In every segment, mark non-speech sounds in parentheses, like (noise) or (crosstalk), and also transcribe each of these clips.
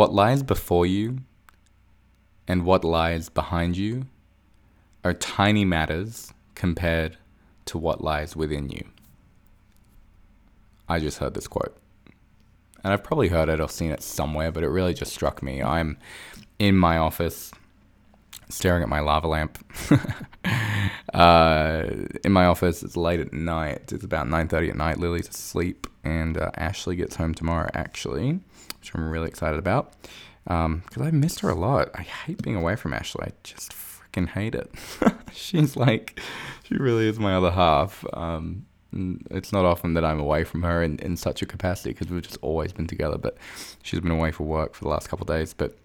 What lies before you and what lies behind you are tiny matters compared to what lies within you. I just heard this quote. And I've probably heard it or seen it somewhere, but it really just struck me. I'm in my office staring at my lava lamp. (laughs) uh, in my office, it's late at night. It's about 9.30 at night. Lily's asleep, and uh, Ashley gets home tomorrow, actually, which I'm really excited about. Because um, I missed her a lot. I hate being away from Ashley. I just freaking hate it. (laughs) She's like, she really is my other half. Um, it's not often that I'm away from her in, in such a capacity because we've just always been together. But she's been away for work for the last couple of days. But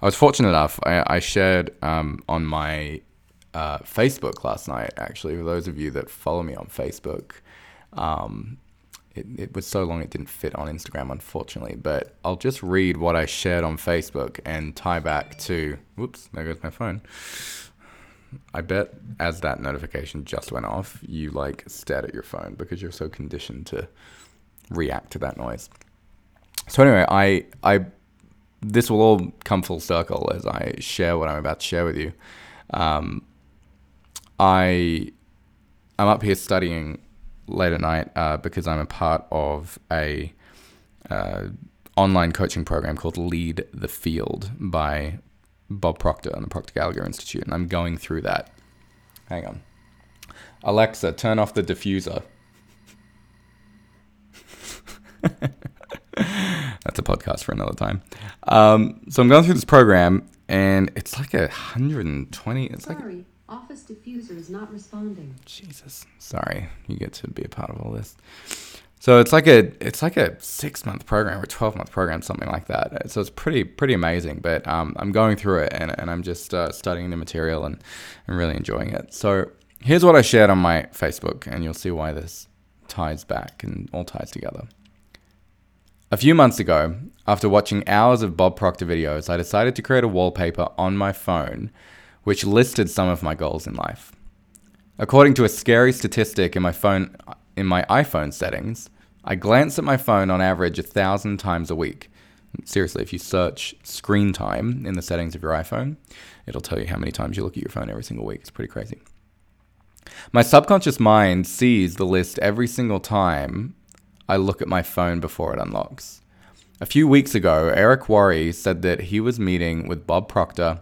I was fortunate enough. I, I shared um, on my uh, Facebook last night. Actually, for those of you that follow me on Facebook, um, it, it was so long it didn't fit on Instagram, unfortunately. But I'll just read what I shared on Facebook and tie back to. Whoops! There goes my phone. I bet as that notification just went off, you like stared at your phone because you're so conditioned to react to that noise. So anyway, I I this will all come full circle as I share what I'm about to share with you. Um, I I'm up here studying late at night uh, because I'm a part of a uh, online coaching program called Lead the Field by Bob Proctor and the Proctor Gallagher Institute, and I'm going through that. Hang on, Alexa, turn off the diffuser. (laughs) That's a podcast for another time. Um, so I'm going through this program, and it's like a hundred and twenty. It's Sorry, like office diffuser is not responding. Jesus, sorry, you get to be a part of all this. So it's like a it's like a six month program or twelve month program, something like that. So it's pretty pretty amazing. But um, I'm going through it and, and I'm just uh, studying the material and, and really enjoying it. So here's what I shared on my Facebook, and you'll see why this ties back and all ties together. A few months ago, after watching hours of Bob Proctor videos, I decided to create a wallpaper on my phone which listed some of my goals in life. According to a scary statistic in my phone in my iPhone settings, I glance at my phone on average a thousand times a week. Seriously, if you search screen time in the settings of your iPhone, it'll tell you how many times you look at your phone every single week. It's pretty crazy. My subconscious mind sees the list every single time I look at my phone before it unlocks. A few weeks ago, Eric Worre said that he was meeting with Bob Proctor,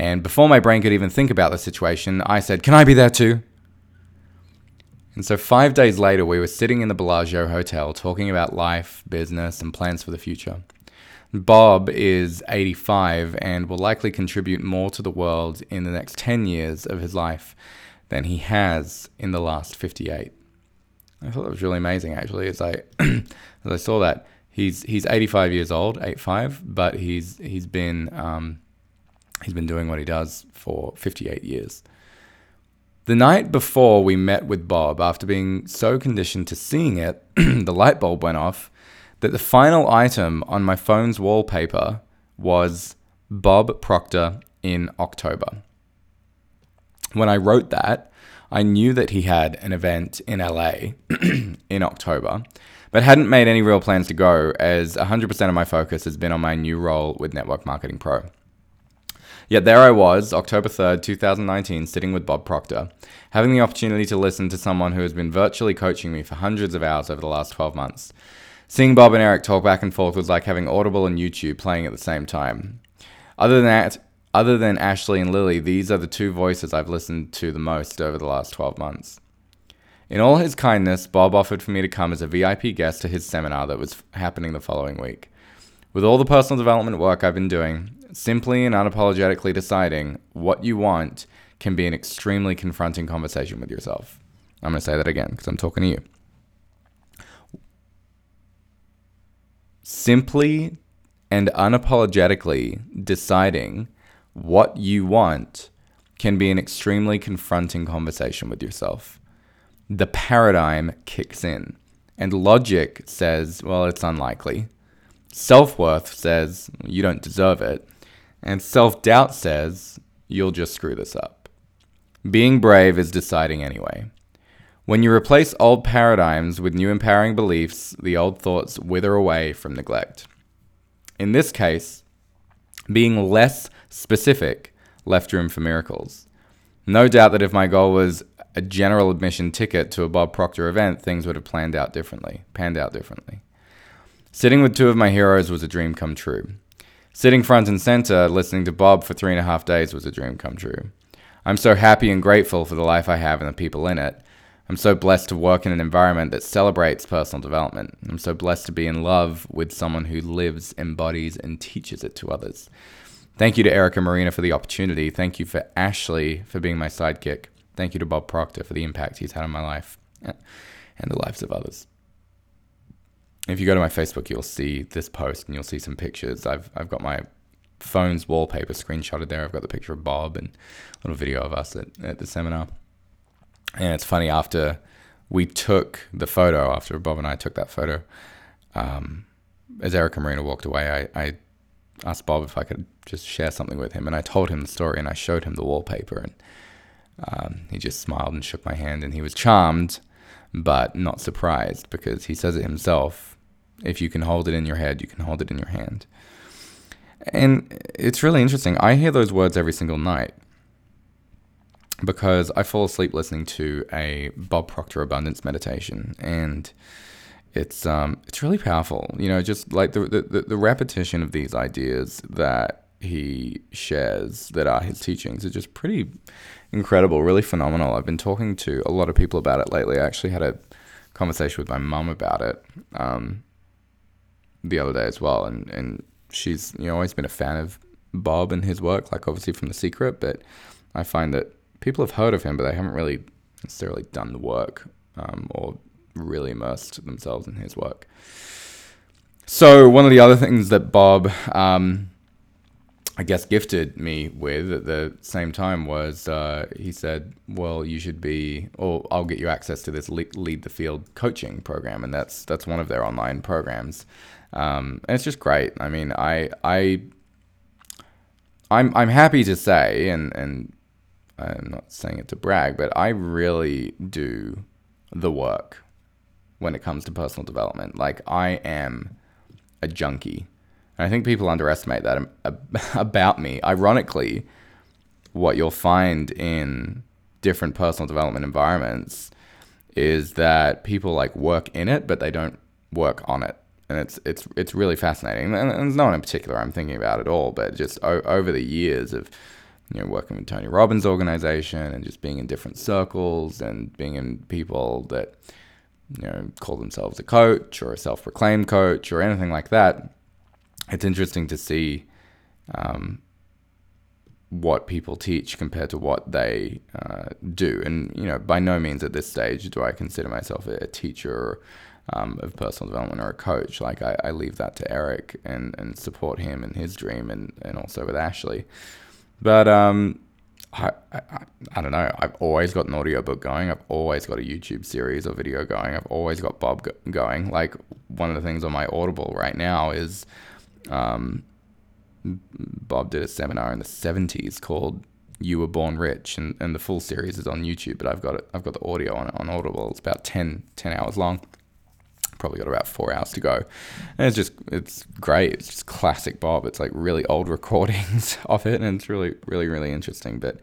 and before my brain could even think about the situation, I said, Can I be there too? And so, five days later, we were sitting in the Bellagio Hotel talking about life, business, and plans for the future. Bob is 85 and will likely contribute more to the world in the next 10 years of his life than he has in the last 58. I thought that was really amazing. Actually, as I (clears throat) as I saw that he's he's 85 years old, 85, but he's he's been um, he's been doing what he does for 58 years. The night before we met with Bob, after being so conditioned to seeing it, (clears throat) the light bulb went off that the final item on my phone's wallpaper was Bob Proctor in October. When I wrote that, I knew that he had an event in LA (clears throat) in October, but hadn't made any real plans to go, as 100% of my focus has been on my new role with Network Marketing Pro. Yet there I was, October 3rd, 2019, sitting with Bob Proctor, having the opportunity to listen to someone who has been virtually coaching me for hundreds of hours over the last 12 months. Seeing Bob and Eric talk back and forth was like having Audible and YouTube playing at the same time. Other than that, other than Ashley and Lily, these are the two voices I've listened to the most over the last 12 months. In all his kindness, Bob offered for me to come as a VIP guest to his seminar that was happening the following week. With all the personal development work I've been doing, simply and unapologetically deciding what you want can be an extremely confronting conversation with yourself. I'm going to say that again because I'm talking to you. Simply and unapologetically deciding what you want can be an extremely confronting conversation with yourself. The paradigm kicks in, and logic says, well, it's unlikely. Self worth says, you don't deserve it. And self doubt says, you'll just screw this up. Being brave is deciding anyway. When you replace old paradigms with new empowering beliefs, the old thoughts wither away from neglect. In this case, being less specific left room for miracles. No doubt that if my goal was a general admission ticket to a Bob Proctor event, things would have planned out differently, panned out differently. Sitting with two of my heroes was a dream come true. Sitting front and center, listening to Bob for three and a half days was a dream come true. I'm so happy and grateful for the life I have and the people in it. I'm so blessed to work in an environment that celebrates personal development. I'm so blessed to be in love with someone who lives, embodies, and teaches it to others. Thank you to Eric and Marina for the opportunity. Thank you for Ashley for being my sidekick. Thank you to Bob Proctor for the impact he's had on my life and the lives of others. If you go to my Facebook, you'll see this post and you'll see some pictures. I've, I've got my phone's wallpaper screenshotted there. I've got the picture of Bob and a little video of us at, at the seminar. And it's funny, after we took the photo, after Bob and I took that photo, um, as Eric and Marina walked away, I, I asked Bob if I could just share something with him. And I told him the story and I showed him the wallpaper. And um, he just smiled and shook my hand. And he was charmed, but not surprised because he says it himself. If you can hold it in your head, you can hold it in your hand. And it's really interesting. I hear those words every single night because I fall asleep listening to a Bob Proctor abundance meditation, and it's um it's really powerful. You know, just like the the, the repetition of these ideas that he shares that are his teachings are just pretty incredible, really phenomenal. I've been talking to a lot of people about it lately. I actually had a conversation with my mum about it um, the other day as well, and and she's you know always been a fan of Bob and his work, like obviously from The Secret, but I find that people have heard of him, but they haven't really necessarily done the work um, or really immersed themselves in his work. So one of the other things that Bob, um, I guess, gifted me with at the same time was uh, he said, "Well, you should be, or I'll get you access to this lead the field coaching program, and that's that's one of their online programs, um, and it's just great. I mean, I I." I'm I'm happy to say, and, and I'm not saying it to brag, but I really do the work when it comes to personal development. Like I am a junkie. And I think people underestimate that (laughs) about me. Ironically, what you'll find in different personal development environments is that people like work in it, but they don't work on it. And it's it's it's really fascinating. And, there's no one in particular I'm thinking about at all, but just o- over the years of you know, working with Tony Robbins' organization and just being in different circles and being in people that, you know, call themselves a coach or a self proclaimed coach or anything like that, it's interesting to see um, what people teach compared to what they uh, do. And, you know, by no means at this stage do I consider myself a, teacher um, of personal development or a coach. Like, I, I leave that to Eric and, and support him in his dream and, and also with Ashley. But um, I, I, I don't know. I've always got an audiobook going. I've always got a YouTube series or video going. I've always got Bob go- going. Like one of the things on my Audible right now is um, Bob did a seminar in the 70s called You Were Born Rich and, and the full series is on YouTube, but I've got it I've got the audio on on Audible. It's about 10, 10 hours long probably got about four hours to go. And it's just, it's great. It's just classic Bob. It's like really old (laughs) recordings of it. And it's really, really, really interesting. But,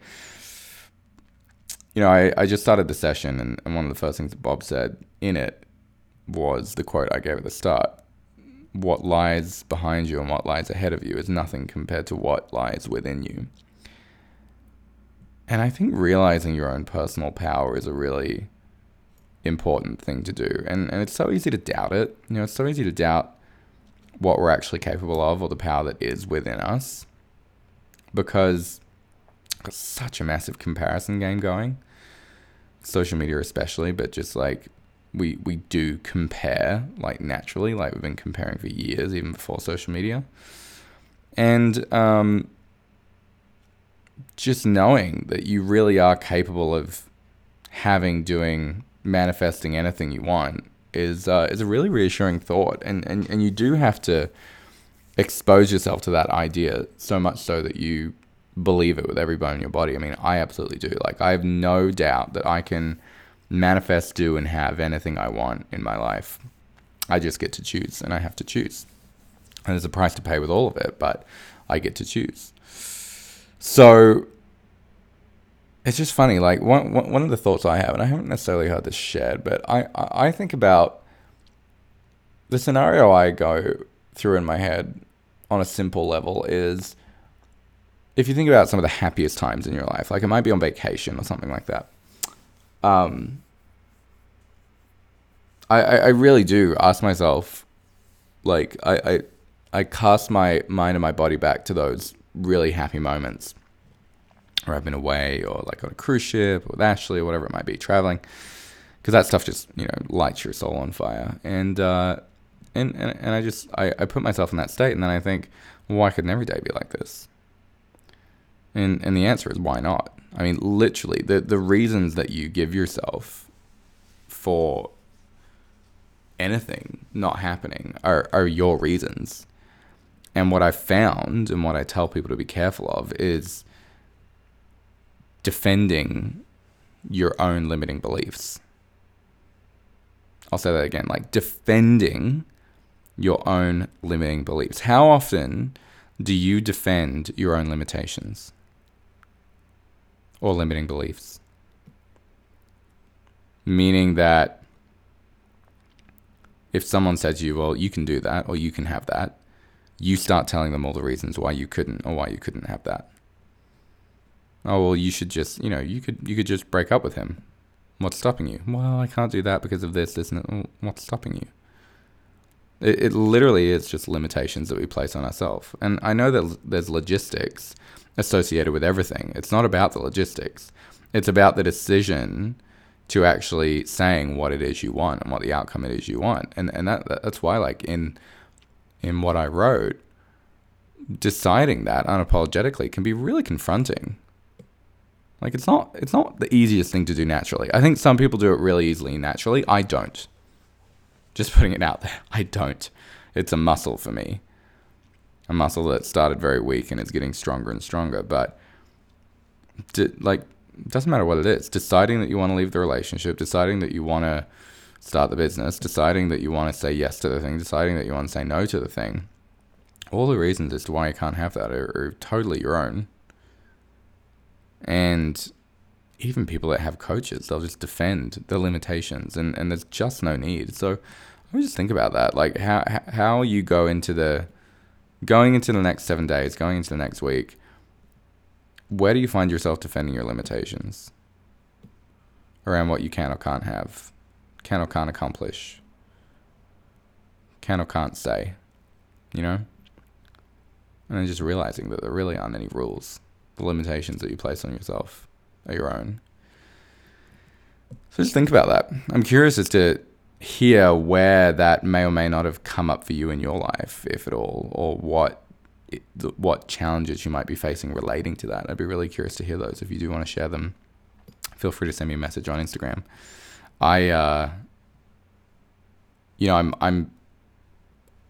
you know, I, I just started the session, and, and one of the first things that Bob said in it was the quote I gave at the start What lies behind you and what lies ahead of you is nothing compared to what lies within you. And I think realizing your own personal power is a really important thing to do. And, and it's so easy to doubt it. You know, it's so easy to doubt what we're actually capable of or the power that is within us because there's such a massive comparison game going. Social media especially, but just like we we do compare like naturally, like we've been comparing for years, even before social media. And um, just knowing that you really are capable of having, doing, manifesting anything you want is uh, is a really reassuring thought, and, and and you do have to expose yourself to that idea so much so that you believe it with every bone in your body. I mean, I absolutely do. Like, I have no doubt that I can manifest, do, and have anything I want in my life. I just get to choose, and I have to choose. And there's a price to pay with all of it, but I get to choose. So it's just funny. Like one one of the thoughts I have, and I haven't necessarily heard this shared, but I I think about the scenario I go through in my head on a simple level is if you think about some of the happiest times in your life, like it might be on vacation or something like that. Um, I, I, I really do ask myself, like I, I I cast my mind and my body back to those really happy moments where I've been away or like on a cruise ship with Ashley or whatever it might be, traveling, because that stuff just you know lights your soul on fire. And uh, and, and and I just I, I put myself in that state, and then I think, why couldn't every day be like this? And and the answer is why not? I mean, literally, the the reasons that you give yourself for anything not happening are, are your reasons. And what I found and what I tell people to be careful of is defending your own limiting beliefs. I'll say that again like defending your own limiting beliefs. How often do you defend your own limitations or limiting beliefs? Meaning that if someone says to you, well, you can do that or you can have that, you start telling them all the reasons why you couldn't or why you couldn't have that. Oh well, you should just you know you could you could just break up with him. What's stopping you? Well, I can't do that because of this, this, and what's stopping you? It, it literally is just limitations that we place on ourselves. And I know that there's logistics associated with everything. It's not about the logistics. It's about the decision to actually saying what it is you want and what the outcome it is you want. And and that that's why like in in what I wrote, deciding that unapologetically can be really confronting. Like it's not it's not the easiest thing to do naturally. I think some people do it really easily naturally. I don't. Just putting it out there. I don't. It's a muscle for me. A muscle that started very weak and is getting stronger and stronger, but to, like it doesn't matter what it is. Deciding that you want to leave the relationship, deciding that you want to start the business, deciding that you want to say yes to the thing, deciding that you want to say no to the thing. All the reasons as to why you can't have that are, are totally your own. And even people that have coaches, they'll just defend the limitations, and, and there's just no need. So I just think about that, like how how you go into the going into the next seven days, going into the next week where do you find yourself defending your limitations around what you can or can't have, can or can't accomplish, can or can't say, you know? And then just realizing that there really aren't any rules. The limitations that you place on yourself are your own. So just think about that. I'm curious as to hear where that may or may not have come up for you in your life, if at all, or what what challenges you might be facing relating to that. I'd be really curious to hear those. If you do want to share them, feel free to send me a message on Instagram. I, uh, you know, I'm, I'm,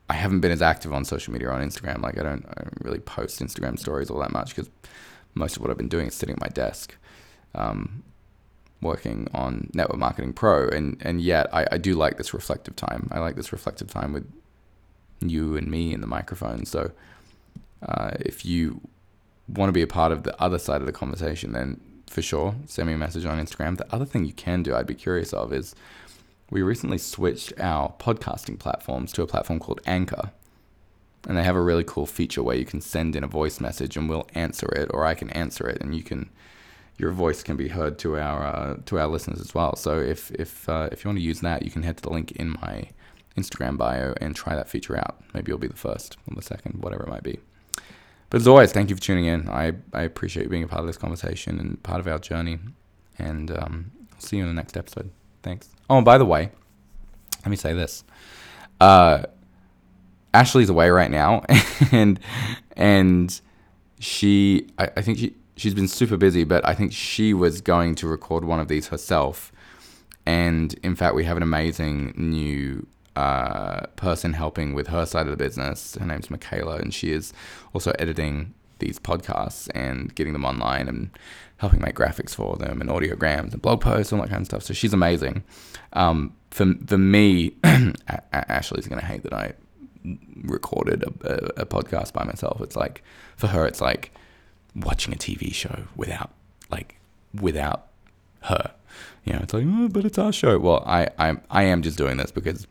I haven't been as active on social media on Instagram. Like I don't, I don't really post Instagram stories all that much because most of what I've been doing is sitting at my desk, um, working on Network Marketing Pro. And, and yet I, I do like this reflective time. I like this reflective time with you and me and the microphone. So, uh, if you want to be a part of the other side of the conversation, then for sure, send me a message on Instagram. The other thing you can do, I'd be curious of, is we recently switched our podcasting platforms to a platform called Anchor. And they have a really cool feature where you can send in a voice message and we'll answer it, or I can answer it, and you can your voice can be heard to our uh, to our listeners as well. So if if uh, if you want to use that, you can head to the link in my Instagram bio and try that feature out. Maybe you'll be the first or the second, whatever it might be. But as always, thank you for tuning in. I, I appreciate you being a part of this conversation and part of our journey. And um, I'll see you in the next episode. Thanks. Oh, and by the way, let me say this. Uh, Ashley's away right now, (laughs) and and she, I, I think she, she's been super busy, but I think she was going to record one of these herself. And in fact, we have an amazing new uh, person helping with her side of the business. Her name's Michaela, and she is also editing these podcasts and getting them online and helping make graphics for them and audiograms and blog posts, and all that kind of stuff. So she's amazing. Um, for, for me, (clears throat) Ashley's going to hate that I recorded a, a, a podcast by myself. It's like for her, it's like watching a TV show without like without her. You know, it's like, oh, but it's our show. Well, I, I, I am just doing this because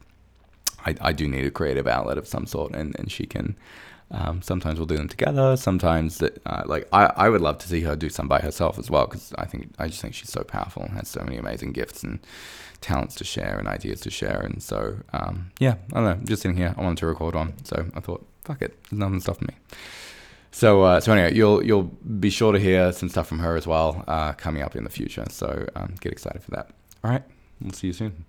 I, I do need a creative outlet of some sort, and, and she can. Um, sometimes we'll do them together. Sometimes, that, uh, like I, I would love to see her do some by herself as well because I think I just think she's so powerful and has so many amazing gifts and talents to share and ideas to share. And so, um, yeah, I don't know. Just sitting here, I wanted to record on, so I thought, fuck it, there's nothing stopping me. So, uh, so anyway, you'll you'll be sure to hear some stuff from her as well uh, coming up in the future. So um, get excited for that. All right, we'll see you soon.